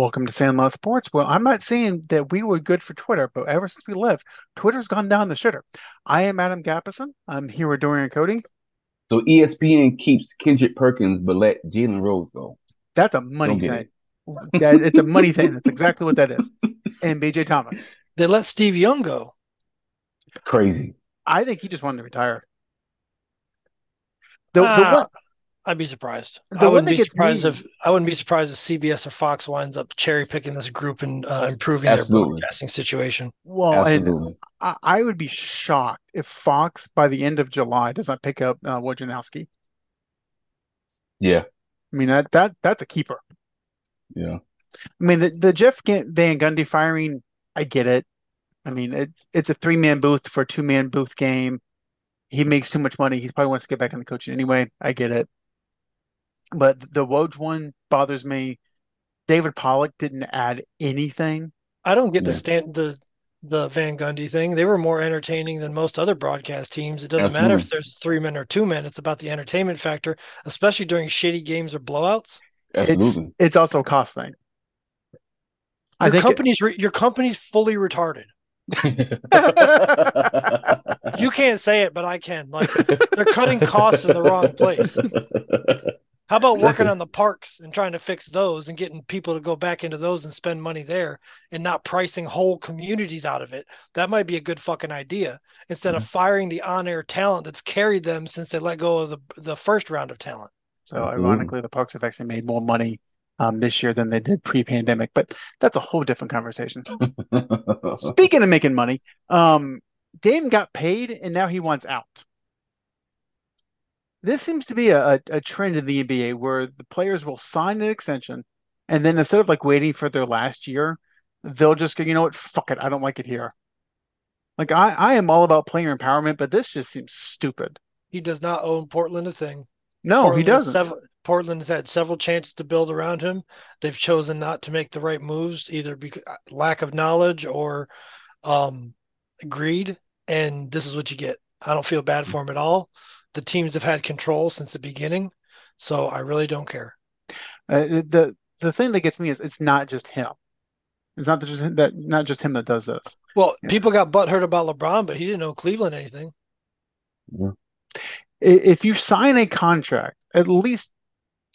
Welcome to Sandlot Sports. Well, I'm not saying that we were good for Twitter, but ever since we left, Twitter's gone down the shitter. I am Adam Gappison. I'm here with Dorian Cody. So ESPN keeps Kendrick Perkins, but let Jalen Rose go. That's a money thing. It. That, it's a money thing. That's exactly what that is. And BJ Thomas. They let Steve Young go. Crazy. I think he just wanted to retire. The, uh, the one, I'd be surprised. The I wouldn't be surprised me- if I wouldn't be surprised if CBS or Fox winds up cherry picking this group and uh, improving Absolutely. their broadcasting situation. well, and Absolutely. I, I would be shocked if Fox by the end of July does not pick up uh, Wojnarowski. Yeah. I mean that that that's a keeper. Yeah. I mean the the Jeff Van Gundy firing, I get it. I mean it's it's a three man booth for a two man booth game. He makes too much money. He probably wants to get back into coaching anyway. I get it. But the Woj one bothers me. David Pollack didn't add anything. I don't get the Yeah. stand the the Van Gundy thing. They were more entertaining than most other broadcast teams. It doesn't matter if there's three men or two men. It's about the entertainment factor, especially during shitty games or blowouts. It's Absolutely. it's also a cost thing. I Your think company's re- your company's fully retarded. You can't say it, but I can. Like they're cutting costs in the wrong place. How about working on the parks and trying to fix those and getting people to go back into those and spend money there and not pricing whole communities out of it? That might be a good fucking idea instead of firing the on-air talent that's carried them since they let go of the the first round of talent. so. Absolutely. Ironically, the Parks have actually made more money um, this year than they did pre-pandemic, but that's a whole different conversation. Speaking of making money, um, Dame got paid and now he wants out. This seems to be a, a, trend in the NBA where the players will sign an extension and then instead of like waiting for their last year, they'll just go, you know what, fuck it, I don't like it here. Like I, I am all about player empowerment, but this just seems stupid. He does not own Portland a thing. No, Portland he doesn't. sev- Portland has had several chances to build around him. They've chosen not to make the right moves, either because lack of knowledge or um, greed. And this is what you get. I don't feel bad for him at all. The teams have had control since the beginning, so I really don't care. Uh, the the thing that gets me is it's not just him. It's not just that not just him that does this. Well, Yeah. people got butthurt about LeBron, but he didn't know Cleveland anything. I- If you sign a contract, at least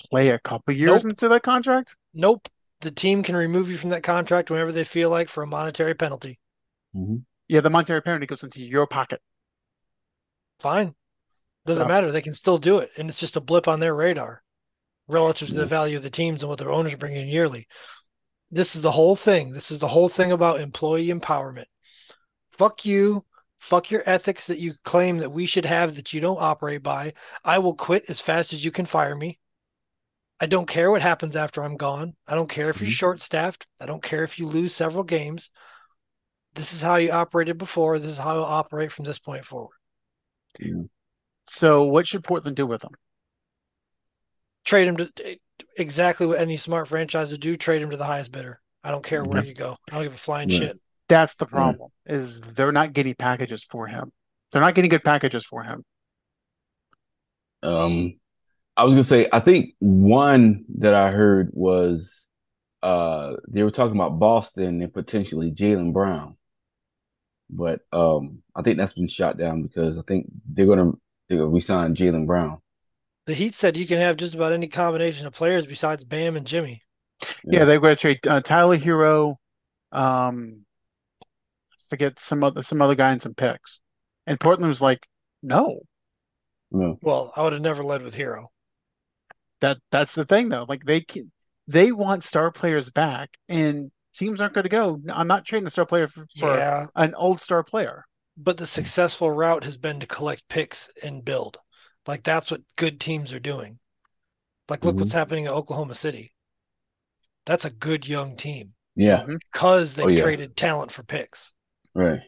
play a couple years Nope. into that contract. Nope. The team can remove you from that contract whenever they feel like for a monetary penalty. Mhm. Yeah, the monetary penalty goes into your pocket. Fine. Doesn't So- matter. They can still do it. And it's just a blip on their radar relative to the value of the teams and what their owners bring in yearly. This is the whole thing. This is the whole thing about employee empowerment. Fuck you. Fuck your ethics that you claim that we should have that you don't operate by. I will quit as fast as you can fire me. I don't care what happens after I'm gone. I don't care if you're Mhm. short staffed. I don't care if you lose several games. This is how you operated before. This is how you'll operate from this point forward. So what should Portland do with him? trade him to exactly what any smart franchise would do trade him to the highest bidder i don't care where Yeah. you go i don't give a flying Yeah. shit That's the problem. Is they're not getting packages for him. They're not getting good packages for him. Um, I was gonna say, I think one that I heard was uh they were talking about Boston and potentially Jaylen Brown, but um I think that's been shot down because I think they're gonna they're gonna resign Jaylen Brown. the heat said you can have just about any combination of players besides bam and jimmy Yeah, Yeah. they're going to trade uh, Tyler Herro, um, forget some other some other guy and some picks, and Portland was like, no. No. well i would have never led with Herro That that's the thing though. Like they can, they want star players back, and teams aren't going to go. I'm not trading a star player for, for yeah an old star player. But the successful route has been to collect picks and build. Like that's what good teams are doing. Like look Mhm. what's happening in oklahoma city. That's a good young team. Yeah, because they've Oh, yeah. traded talent for picks. Right.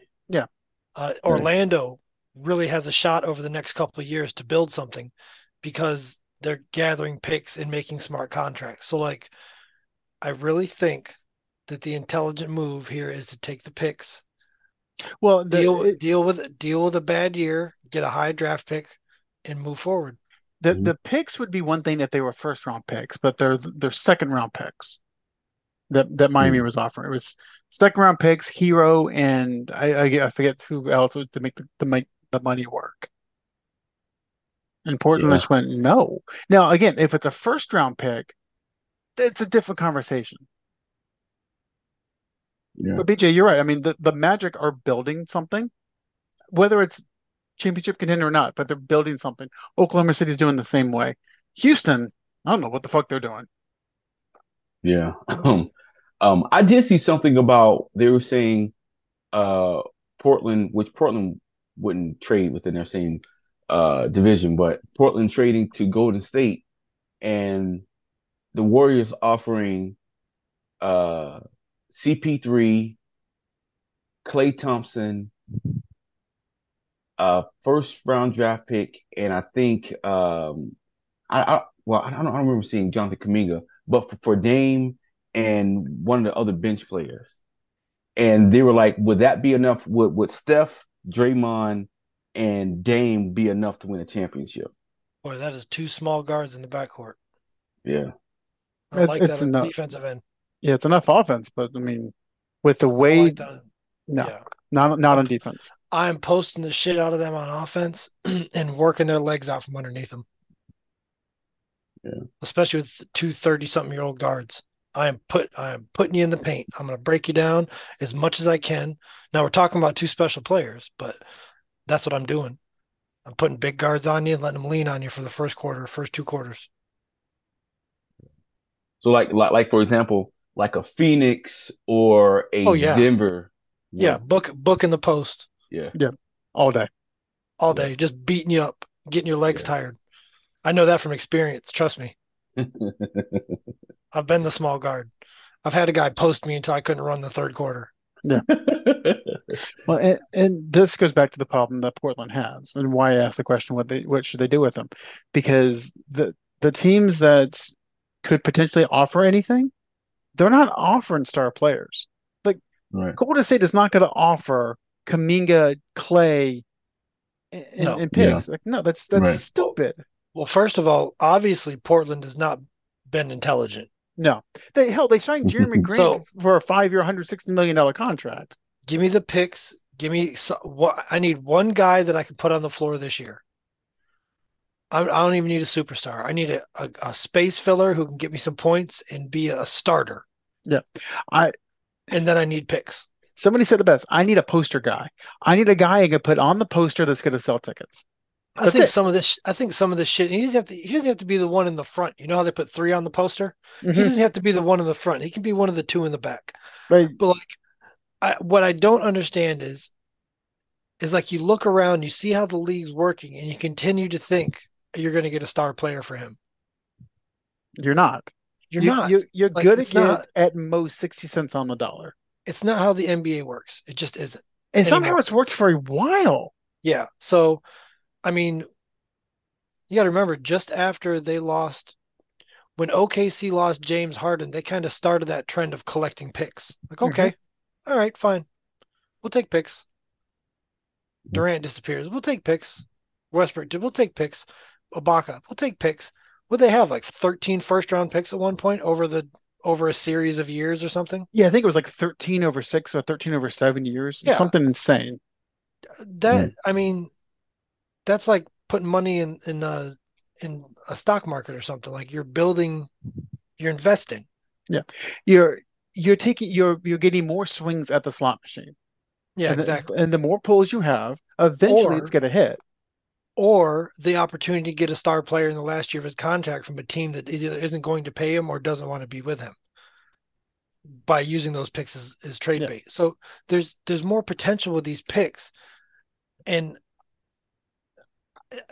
uh, Orlando really has a shot over the next couple of years to build something because they're gathering picks and making smart contracts. So, like, I really think that the intelligent move here is to take the picks, Well, the, deal it- deal with deal with a bad year, get a high draft pick, and move forward. the Mhm. the picks would be one thing if they were first round picks, but they're they're second round picks. that that Miami Hmm. was offering. It was second round picks, Herro, and I I, I forget who else was to make the, to make the money work. And Portland Yeah. just went no. Now again, if it's a first round pick, it's a different conversation. Yeah. But BJ, you're right. I mean, the, the Magic are building something, whether it's championship contender or not, but they're building something. Oklahoma City's doing the same way. Houston, I don't know what the fuck they're doing. Yeah. Um, um, I did see something about they were saying uh Portland, which Portland wouldn't trade within their same uh division, but Portland trading to Golden State and the Warriors offering uh CP3, Klay Thompson, uh first round draft pick, and I think um I, I well I don't, I don't remember seeing Jonathan Kuminga, but for, for Dame and one of the other bench players. And they were like, would that be enough? Would would Steph, Draymond, and Dame be enough to win a championship? Boy, that is two small guards in the backcourt. Yeah. I It's- like it's that on the enough. defensive end. Yeah, it's enough offense, but I mean, with the way, oh, like that. no, Yeah. not not on defense. I'm posting the shit out of them on offense and working their legs out from underneath them. Yeah. Especially with two 30 something year old guards. I am put I am putting you in the paint. I'm going to break you down as much as I can. Now we're talking about two special players, but that's what I'm doing. I'm putting big guards on you and letting them lean on you for the first quarter, first two quarters. So like like like for example, like a Phoenix or a Oh, yeah. Denver. Yeah, book book in the post Yeah. Yeah, all day. all Yeah. day, just beating you up, getting your legs Yeah. tired. I know that from experience. Trust me. I've been the small guard. I've had a guy post me until I couldn't run the third quarter. Yeah. well, and, and this goes back to the problem that Portland has, and why I asked the question: what they what should they do with them? Because the the teams that could potentially offer anything, they're not offering star players. Like right. Golden State is not going to offer Kuminga, Klay, and, No. and picks. Like, no, that's that's Right. stupid. Well, first of all, obviously Portland has not been intelligent. No, they hell they signed Jerami Grant So- for a five year, hundred sixty million dollar contract. Give me the picks. Give me so, what I need one guy that I can put on the floor this year. I, I don't even need a superstar. I need a, a, a space filler who can get me some points and be a starter. I And then I need picks. somebody said the best. I need a poster guy. I need a guy I can put on the poster that's going to sell tickets. I think it. some of this. I think some of this shit. He doesn't have to. He doesn't have to be the one in the front. You know how they put three on the poster. He Mhm. doesn't have to be the one in the front. He can be one of the two in the back. But But like, I, what I don't understand is, is like you look around, you see how the league's working, and you continue to think you're going to get a star player for him. you're not. You're you, not. You, you're Like, good at not- at most sixty cents on the dollar, it's not how the NBA works. It just isn't. and somehow it's worked for a while. Yeah. So, I mean, you got to remember, just after they lost, when OKC lost James Harden, they kind of started that trend of collecting picks. Like, Mhm. okay, all right, fine, we'll take picks. Durant disappears. We'll take picks. Westbrook, we'll take picks. Ibaka, we'll take picks. Would they have like 13 first round picks at one point over the over a series of years or something? Yeah, I think it was like thirteen over six or thirteen over seven years. Yeah. Something insane. That I mean, that's like putting money in in a in a stock market or something. Like you're building, you're investing. Yeah. You're you're taking you're you're getting more swings at the slot machine. Yeah, and the- exactly. and the more pulls you have, eventually Or- it's going to hit. Or the opportunity to get a star player in the last year of his contract from a team that either isn't going to pay him or doesn't want to be with him by using those picks as, as trade Yeah. bait. So there's there's more potential with these picks. And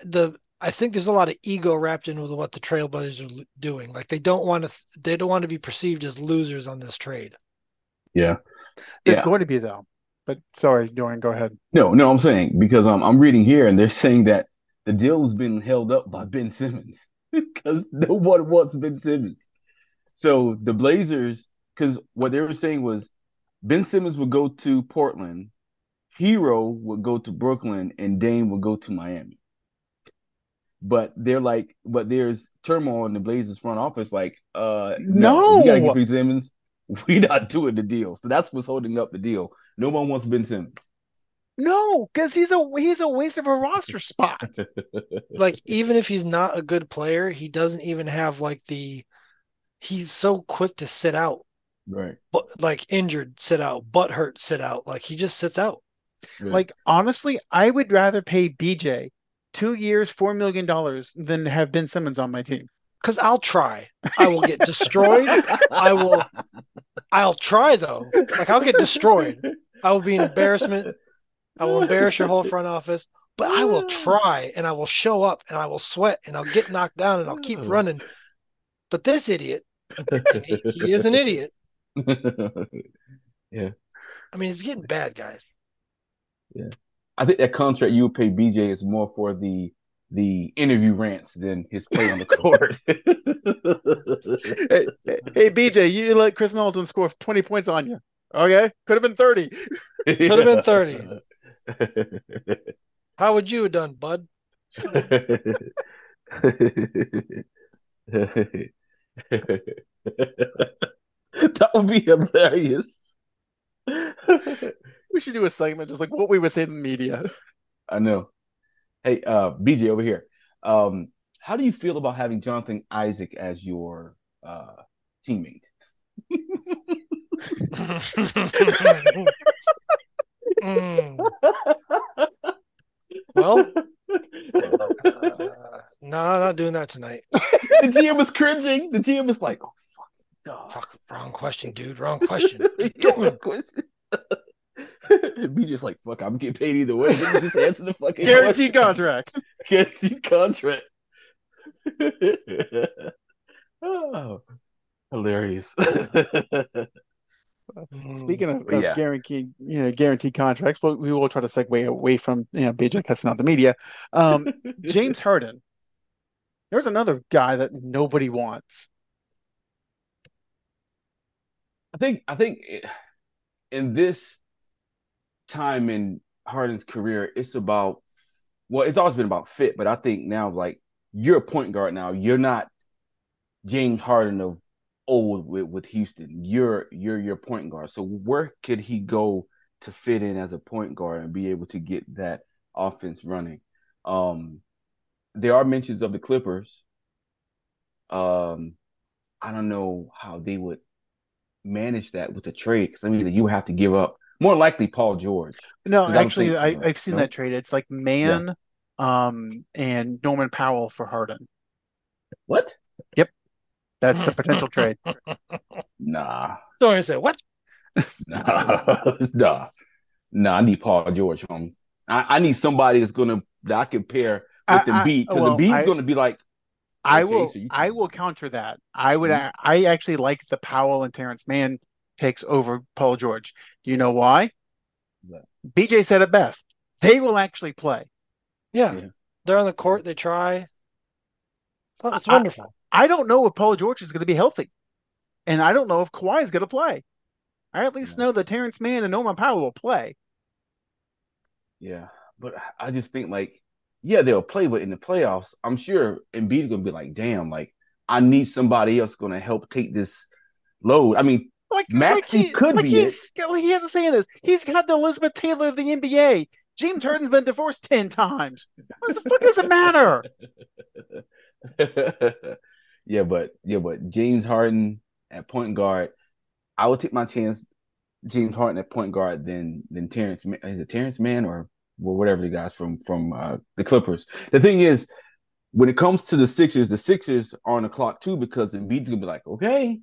the I think there's a lot of ego wrapped in with what the Trailblazers are doing. Like they don't want to they don't want to be perceived as losers on this trade. Yeah. They're Yeah. going to be though. But sorry, Dorian, go ahead. No, no, I'm saying because um, I'm reading here and they're saying that the deal has been held up by Ben Simmons because no one wants Ben Simmons. So the Blazers, because what they were saying was Ben Simmons would go to Portland, Herro would go to Brooklyn, and Dame would go to Miami. But they're like, but there's turmoil in the Blazers front office. Like, uh, No. we gotta get Ben Simmons. we not doing the deal. So that's what's holding up the deal. No one wants Ben Simmons. No, because he's a he's a waste of a roster spot. like even if he's not a good player, he doesn't even have like the he's so quick to sit out. Right. But like injured, sit out, butt hurt, sit out. Like he just sits out. Right. Like honestly, I would rather pay BJ two years, four million dollars than have Ben Simmons on my team. Because I'll try. I will get destroyed. I will I'll try though. Like I'll get destroyed. I will be an embarrassment. I will embarrass your whole front office. But I will try and I will show up and I will sweat and I'll get knocked down and I'll keep running. But this idiot, he, he is an idiot. yeah. I mean, he's getting bad, guys. Yeah. I think that contract you would pay BJ is more for the the interview rants than his play on the court. hey, hey, BJ, you let Khris Middleton score twenty points on you. Okay, could have been thirty. Could have been 30. How would you have done, bud? that would be hilarious. We should do a segment just like what we would say in the media. I know. Hey, uh, BJ over here. Um, how do you feel about having Jonathan Isaac as your uh, teammate? Mm. Well, uh, no, I'm not doing that tonight. the GM was cringing. The GM was like, "Oh fuck, God. Fuck, wrong question, dude. Wrong question. Yes, of course. BJ's like, "Fuck, I'm getting paid either way." Just answer the fucking Guaranteed question. contracts. Guaranteed contract. oh, hilarious. Speaking of, of yeah. guaranteed, you know, guaranteed contracts, but we will try to segue away from you know BJ cussing out the media. Um, James Harden. There's another guy that nobody wants. I think I think in this time in Harden's career, it's about well, it's always been about fit, but I think now like you're a point guard now. You're not James Harden of old with, with Houston. You're you're your point guard. So where could he go to fit in as a point guard and be able to get that offense running? Um there are mentions of the Clippers. Um I don't know how they would manage that with the trade because I mean you have to give up more likely Paul George. No, actually, think- I, I've seen no? that trade. It's like Mann, um, and Norman Powell for Harden. What? That's the potential trade. Nah, Don't even say what? nah, nah, nah. I need Paul George, homie. I, I need somebody that's gonna that I can pair with I- the I- beat because well, the beat's gonna be like I Okay, will. so you I will counter that. I would. Mhm. I actually like the Powell and Terance Mann picks over Paul George. Do you know why? Yeah. BJ said it best. They will actually play. Yeah. Yeah. They're on the court. They try. Oh, it's I- wonderful. I don't know if Paul George is going to be healthy, and I don't know if Kawhi is going to play. I at least Yeah. know that Terance Mann and Norman Powell will play. Yeah, but I just think like, yeah, they'll play, but in the playoffs, I'm sure Embiid gonna be like, damn, like I need somebody else gonna help take this load. I mean, Like Maxey like he, could like be he's, like he has to say this. He's got the Elizabeth Taylor of the NBA. James Harden's been divorced ten times. What the fuck does it matter? yeah, but yeah, but James Harden at point guard, I would take my chance. James Harden at point guard than than Terance. Is it Terance Mann or well, whatever the guys from from uh, the Clippers? The thing is, when it comes to the Sixers, the Sixers are on the clock too because Embiid's gonna be like, okay,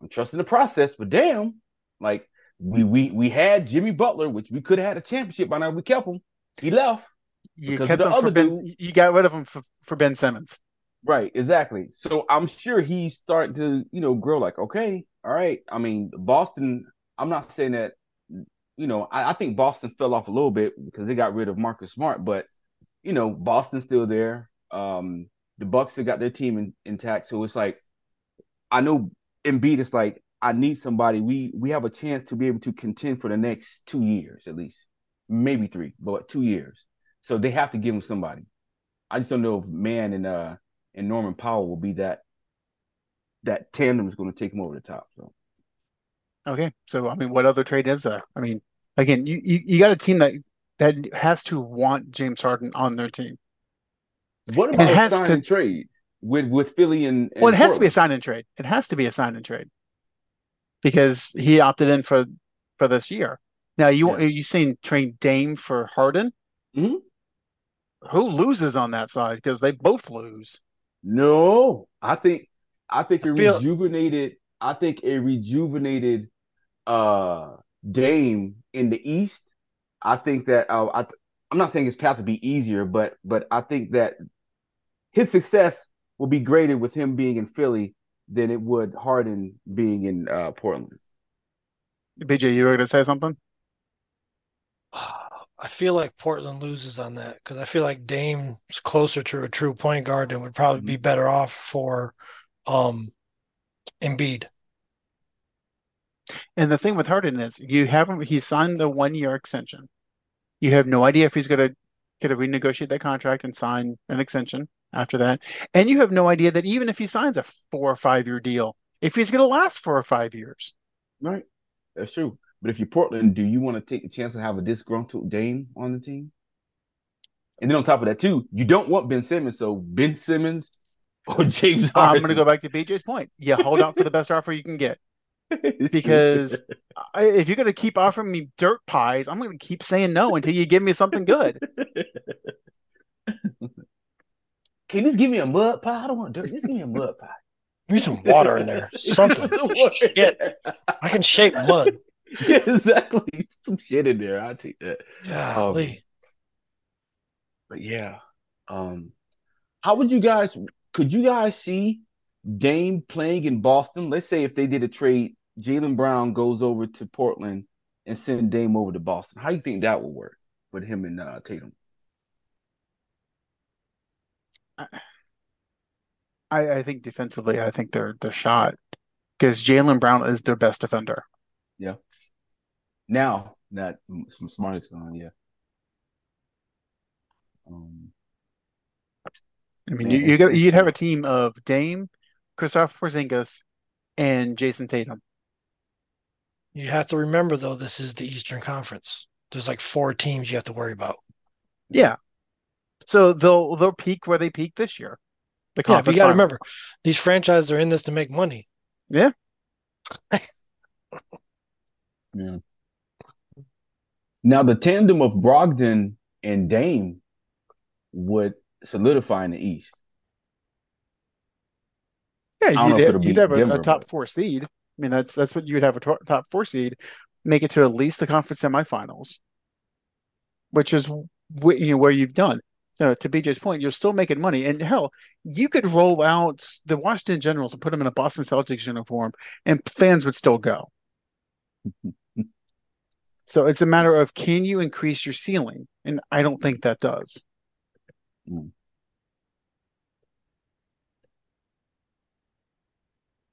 I'm trusting the process, but damn, like we we we had Jimmy Butler, which we could have had a championship by now. We kept him. He left. You kept the him for Ben. dude- You got rid of him for, for Ben Simmons. Right, exactly. So I'm sure he's starting to, you know, grow like, okay, all right. I mean, Boston, I'm not saying that, you know, I, I think Boston fell off a little bit because they got rid of Marcus Smart, but you know, Boston's still there. Um, the Bucks have got their team in, intact. So it's like I know Embiid is like, I need somebody. We we have a chance to be able to contend for the next two years at least. Maybe three, but two years. So they have to give him somebody. I just don't know if Mann and uh and Norman Powell will be that that tandem is going to take him over the top. So Okay, so I mean, what other trade is there? I mean, again, you you, you got a team that that has to want James Harden on their team. What about it a has sign to- trade with with Philly and, and Well, it has to be a sign and trade. It has to be a sign and trade because he opted in for for this year. Now, you Yeah. you saying trade Dame for Harden? Mhm. Who loses on that side? Because they both lose. No, I think I think I it feel- rejuvenated. I think it rejuvenated uh Dame in the East. I think that uh, I I'm not saying his path would be easier, but but I think that his success will be greater with him being in Philly than it would Harden being in uh, Portland. BJ, you were going to say something? I feel like Portland loses on that because I feel like Dame is closer to a true point guard and would probably be better off for um Embiid. And the thing with Harden is you have him, he signed the one year extension. You have no idea if he's going to get to renegotiate that contract and sign an extension after that. And you have no idea that even if he signs a four or five year deal, if he's going to last four or five years. Right, that's true. But if you're Portland, do you want to take the chance to have a disgruntled Dame on the team? And then on top of that, too, you don't want Ben Simmons. So Ben Simmons or James oh, I'm going to go back to BJ's point. Yeah, hold out for the best offer you can get. because I, if you're going to keep offering me dirt pies, I'm going to keep saying no until you give me something good. Can you just give me a mud pie? I don't want dirt. Just give me a mud pie. Give me some water in there. Something. Shit. I can shape mud. Yeah, exactly. Some shit in there. I'll take that. Golly. But yeah. Um how would you guys could you guys see Dame playing in Boston? Let's say if they did a trade, Jaylen Brown goes over to Portland and send Dame over to Boston. How do you think that would work with him and uh, Tatum? I, I think defensively, I think they're they're shot because Jaylen Brown is their best defender. Now that some smart is gone, yeah. Um, I mean, you, you got, you'd have a team of Dame, Kristaps Porzingis, and Jayson Tatum. You have to remember though, this is the Eastern Conference. There's like four teams you have to worry about. Yeah, so they'll they'll peak where they peaked this year. The Yeah, but you got to remember, these franchises are in this to make money. Yeah. yeah. Now the tandem of Brogdon and Dame would solidify in the East. Yeah, you'd, have, you'd have a, Denver, a top four seed. I mean, that's that's what you'd have a to- top four seed, make it to at least the conference semifinals, which is wh- you know where you've done. So to BJ's point, you're still making money, and hell, you could roll out the Washington Generals and put them in a Boston Celtics uniform, and fans would still go. So it's a matter of can you increase your ceiling, and I don't think that does.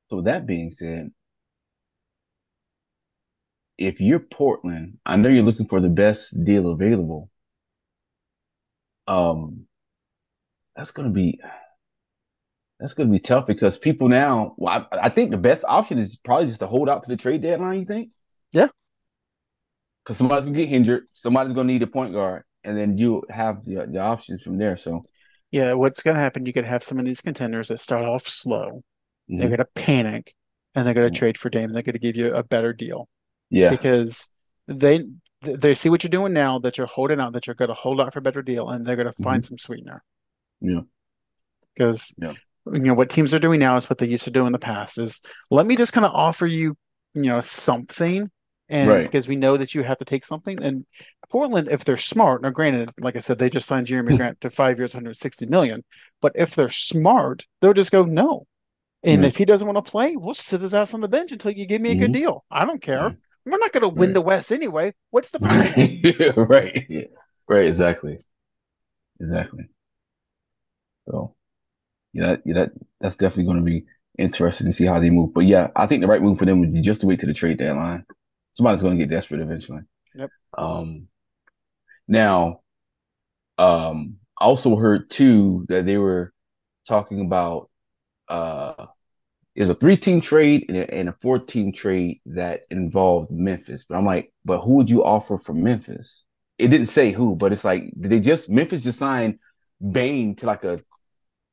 So that being said, if you're Portland, I know you're looking for the best deal available. Um, that's gonna be that's gonna be tough because people now. Well, I, I think the best option is probably just to hold out to the trade deadline. You think? Yeah. Because somebody's gonna get injured, somebody's gonna need a point guard, and then you have the, the options from there. So Yeah, what's to happen? You could have some of these contenders that start off slow. They're mhm. going to panic and they're going to Mhm. trade for Dame. They're to give you a better deal yeah, because they they see what you're doing now that you're holding out that you're to hold out for a better deal and they're to find some sweetener yeah, because Yeah. you know what teams are doing now is what they used to do in the past is let me just kind of offer you you know something and Right. because we know that you have to take something and Portland if they're smart now granted like I said they just signed Jerami Grant to five years 160 million but if they're smart they'll just go no and Mhm. if he doesn't want to play we'll sit his ass on the bench until you give me a good Mhm. deal I don't care Mhm. we're not going to win Right. the West anyway what's the point right, right, yeah. right, exactly, exactly. So, yeah, that, yeah, that that's definitely going to be interesting to see how they move. But yeah, I think the right move for them would be just to wait to the trade deadline. Somebody's going to get desperate eventually. Yep. Um, now, um, I also heard too that they were talking about uh was a three team trade and a, and a four team trade that involved Memphis. But I'm like, but who would you offer for Memphis? It didn't say who, but it's like did they just Memphis just signed Bane to like a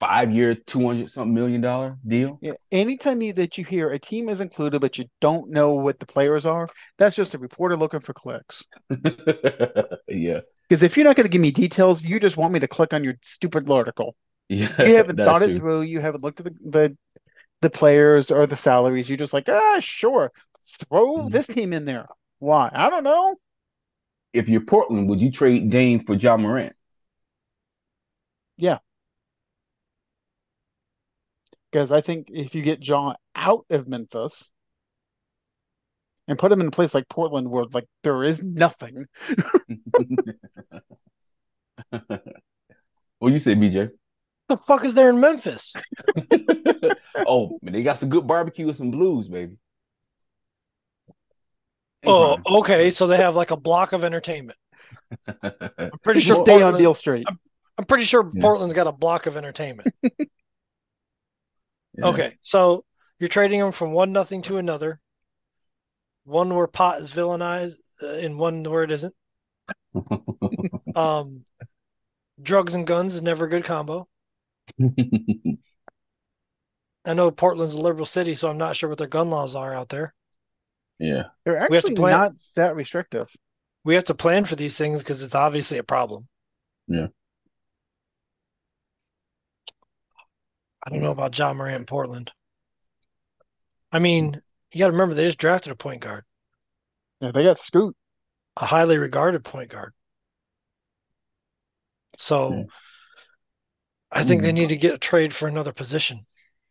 five year, two hundred something million dollar deal. Yeah. Anytime you, that you hear a team is included, but you don't know what the players are, that's just a reporter looking for clicks. yeah. Because if you're not going to give me details, you just want me to click on your stupid article. Yeah. You haven't thought it true. through. You haven't looked at the, the the players or the salaries. You're just like, ah, sure, throw Mhm. this team in there. Why? I don't know. If you're Portland, would you trade Dame for Ja Morant? Because I think if you get John out of Memphis and put him in a place like Portland where like there is nothing, what you say, BJ? the fuck is there in Memphis? oh, man, they got some good barbecue and some blues, baby. Oh, okay. So they have like a block of entertainment. I'm pretty sure stay on Portland- Beale Street. I'm pretty sure Yeah. Portland's got a block of entertainment. Yeah. Okay, so you're trading them from one nothing to another. One where pot is villainized, uh, and one where it isn't. Um, drugs and guns is never a good combo. I know Portland's a liberal city, so I'm not sure what their gun laws are out there. yeah. They're we have to actually plan- not that restrictive. We have to plan for these things because it's obviously a problem. Yeah. I don't know about Ja Morant in Portland. I mean, you got to remember they just drafted a point guard, Yeah, they got Scoot. a highly regarded point guard. So Yeah. I think they Mm. need to get a trade for another position.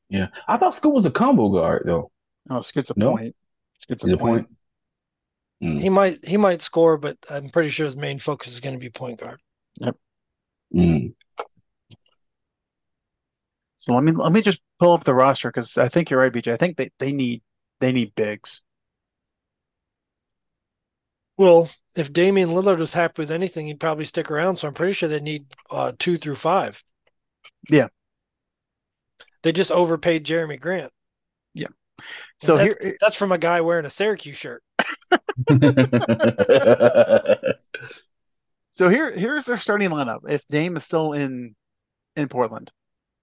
Yeah. I thought Scoot was a combo guard, though. Oh, Scoot's a No. point. Scoot's To a point. point. Mm. He might he might score, but I'm pretty sure his main focus is going to be point guard. Yep. Mm. So let me let me just pull up the roster because I think you're right, BJ. I think they, they need they need bigs. Well, if Damian Lillard was happy with anything, he'd probably stick around. So I'm pretty sure they need uh, two through five. Yeah. They just overpaid Jerami Grant. Yeah. So that's, here that's from a guy wearing a Syracuse shirt. so here here's their starting lineup. If Dame is still in in Portland,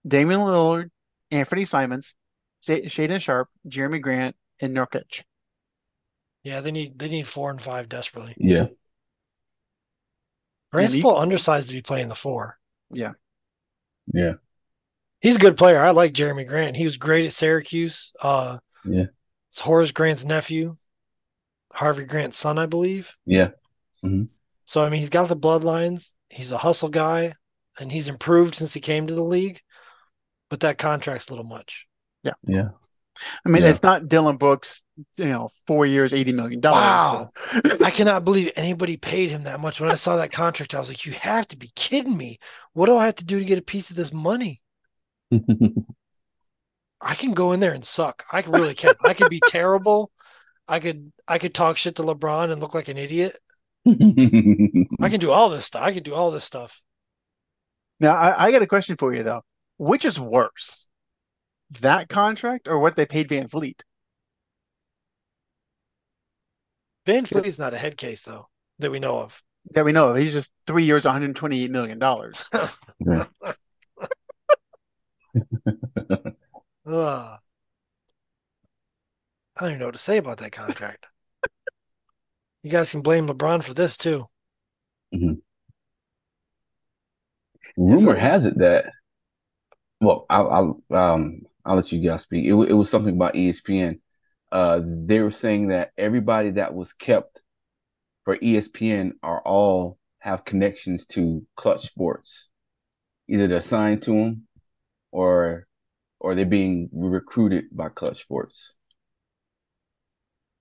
Damian Lillard, Anthony Simons, Sa- Shaedon Sharpe, Jerami Grant, and Nurkic. Yeah, they need they need four and five desperately. yeah. Grant's he- still undersized to be playing the four. Yeah. Yeah. He's a good player. I like Jerami Grant. He was great at Syracuse. Uh, Yeah. It's Horace Grant's nephew, Harvey Grant's son, I believe. Yeah. So I mean, he's got the bloodlines. He's a hustle guy, and he's improved since he came to the league. But that contract's a little much. Yeah. Yeah. I mean, Yeah. it's not Dillon Brooks, you know, four years, eighty million dollars. Wow. I cannot believe anybody paid him that much. When I saw that contract, I was like, "You have to be kidding me! What do I have to do to get a piece of this money? I can go in there and suck. I really can. I could be terrible. I could I could talk shit to LeBron and look like an idiot. I can do all this stuff. I can do all this stuff. Now, I, I got a question for you though. Which is worse, that contract or what they paid VanVleet? Van Fleet's not a head case though that we know of. That we know of. He's just three years, one hundred twenty-eight million dollars. Ugh. I don't even know what to say about that contract. you guys can blame LeBron for this too. Mm-hmm. Rumor So- has it that, well, I'll, I'll um I'll let you guys speak. It, wa- it was something about ESPN. Uh, they were saying that everybody that was kept for ESPN are all have connections to Clutch Sports. Either they're signed to them, or or they're being recruited by Clutch Sports.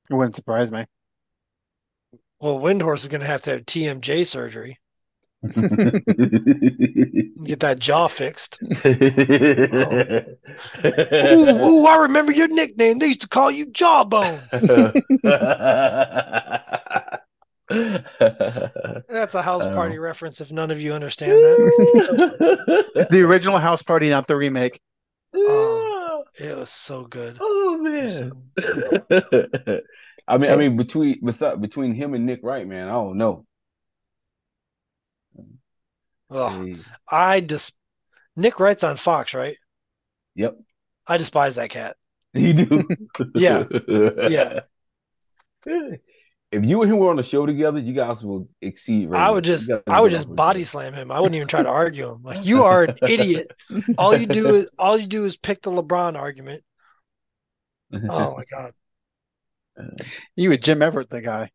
It wouldn't surprise me. Well, Windhorst is going to have to have TMJ surgery, get that jaw fixed. ooh, ooh, I remember your nickname. They used to call you Jawbone. That's a house Oh. party reference if none of you understand that. The original House Party, not the remake. Um, It was so good. Oh man. I mean, I mean, between between him and Nick Wright, man, I don't know. Ugh. Hey, I just Nick Wright's on Fox, right? Yep, I despise that cat. you do. Yeah. Yeah. If you and him were on the show together, you guys will exceed. I would just I would just body each slam him. I wouldn't even try to argue him. Like you are an idiot. All you do is all you do is pick the LeBron argument. Oh my god. Uh, you with Jim Everett, the guy.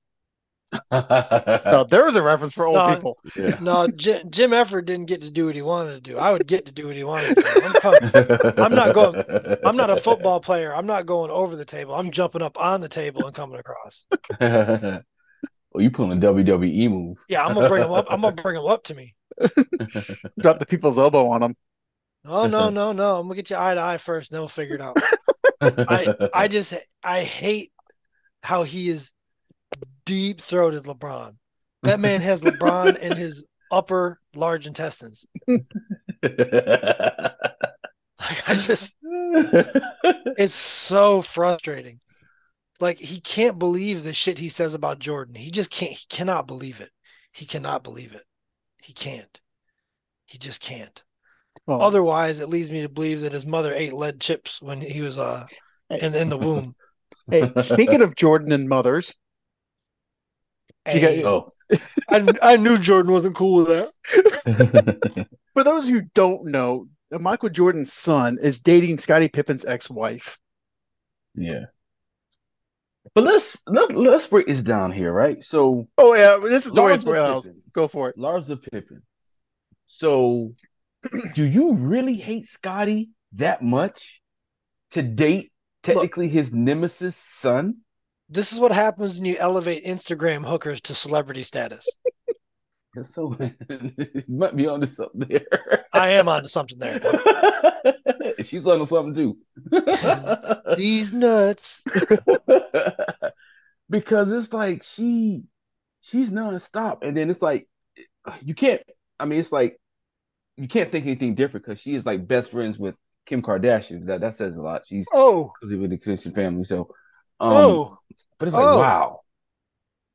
No, there was a reference for old No. people. yeah. No, Jim, Jim Everett didn't get to do what he wanted to do. I would get to do what he wanted to do. I'm, coming. I'm not going- I'm not a football player. I'm not going over the table. I'm jumping up on the table and coming across. well, you pulling a WWE move. Yeah, I'm gonna bring him up. I'm gonna bring him up to me. Drop the people's elbow on him. Oh no, no, no! I'm gonna get you eye to eye first, and then we'll figure it out. I I just I hate how he is deep throated LeBron. That man has LeBron in his upper large intestines. Like, I just it's so frustrating. Like he can't believe the shit he says about Jordan. He just can't. He cannot believe it. He cannot believe it. He can't. He just can't. Otherwise, it leads me to believe that his mother ate lead chips when he was uh in in the womb. hey, speaking of Jordan and mothers, You got- oh. I, I knew Jordan wasn't cool with that. for those who don't know, Michael Jordan's son is dating Scottie Pippen's ex-wife. yeah. But let's let, let's break this down here, right? So Oh yeah, this is the way it's Larsa real. Pippen. Go for it. Larsa Pippen. So, do you really hate Scottie that much to date technically his nemesis son? This is what happens when you elevate Instagram hookers to celebrity status. So you might be onto something there. I am onto something there. She's onto something too. These nuts. because it's like she she's nonstop, and then it's like you can't. I mean, it's like you can't think anything different because she is like best friends with Kim Kardashian. That that says a lot. She's Oh, with the Kardashian family, so um, oh, but it's like oh. wow.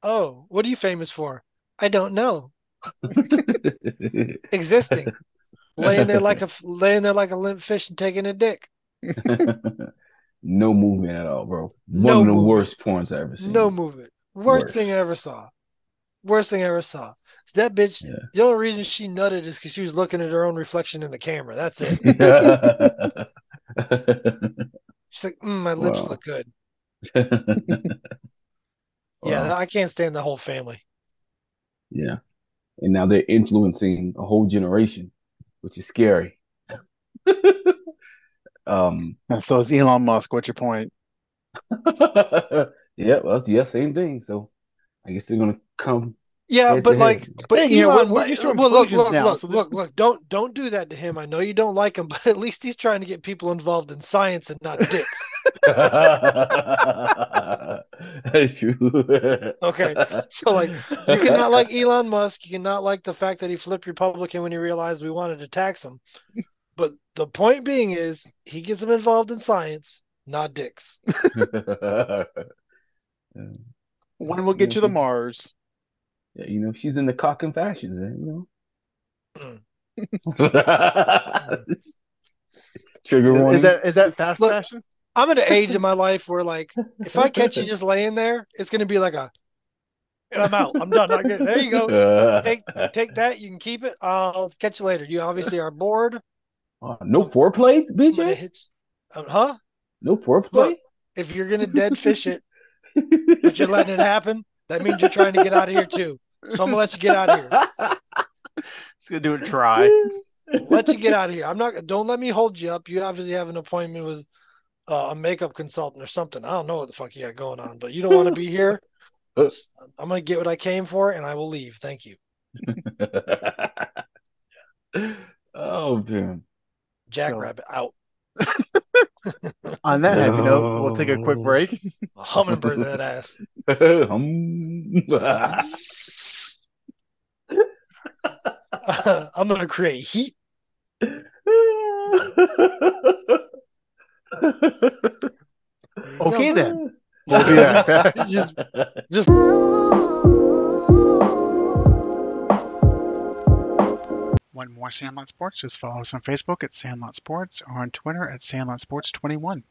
oh. What are you famous for? I don't know. Existing. laying there like a laying there like a limp fish and taking a dick. no movement at all, bro. One No of the movement. worst porns I've ever seen. No movement. Worst Worst. thing I ever saw. Worst thing I ever saw. That bitch. Yeah. The only reason she nutted is because she was looking at her own reflection in the camera. That's it. She's like, mm, my lips Wow. look good. Wow. Yeah, I can't stand the whole family. Yeah. And now they're influencing a whole generation, which is scary. um And so is Elon Musk. What's your point? yeah, well yeah, same thing. So I guess they're gonna come Yeah, Head but to like, head. but Hey, you know, Elon, we're- we're used to well, look, look, now, look, so this- look, look. Don't don't do that to him. I know you don't like him, but at least he's trying to get people involved in science and not dicks. That's true. Okay, so like, You cannot like Elon Musk. You cannot like the fact that he flipped Republican when he realized we wanted to tax him. But the point being is, he gets them involved in science, not dicks. When we'll get you to Mars? Yeah, you know, she's in the cock and fashion, man, Mm. you know. Trigger warning. Is that is that fast Look- fashion? I'm at an age in my life where, like, if I catch you just laying there, it's going to be like a, and I'm out. I'm done. I get, there you go. Take take that. You can keep it. I'll catch you later. You obviously are bored. Oh, no foreplay, I'm BJ? hit. Um, huh? No foreplay? Look, if you're gonna dead fish it, but you're letting it happen, that means you're trying to get out of here too. So I'm gonna let you get out of here. It's gonna do a try. let you get out of here. I'm not. Don't let me hold you up. You obviously have an appointment with uh, a makeup consultant or something. I don't know what the fuck you got going on, but you don't want to be here. I'm gonna get what I came for, and I will leave. Thank you, oh man. Jackrabbit. Out. On that happy note, we'll take a quick break. A hummingbird that ass. Hum. I'm gonna create heat. Okay then. We'll be back. Just- Just Want more Sandlot Sports? Just follow us on Facebook at Sandlot Sports or on Twitter at Sandlot Sports 21.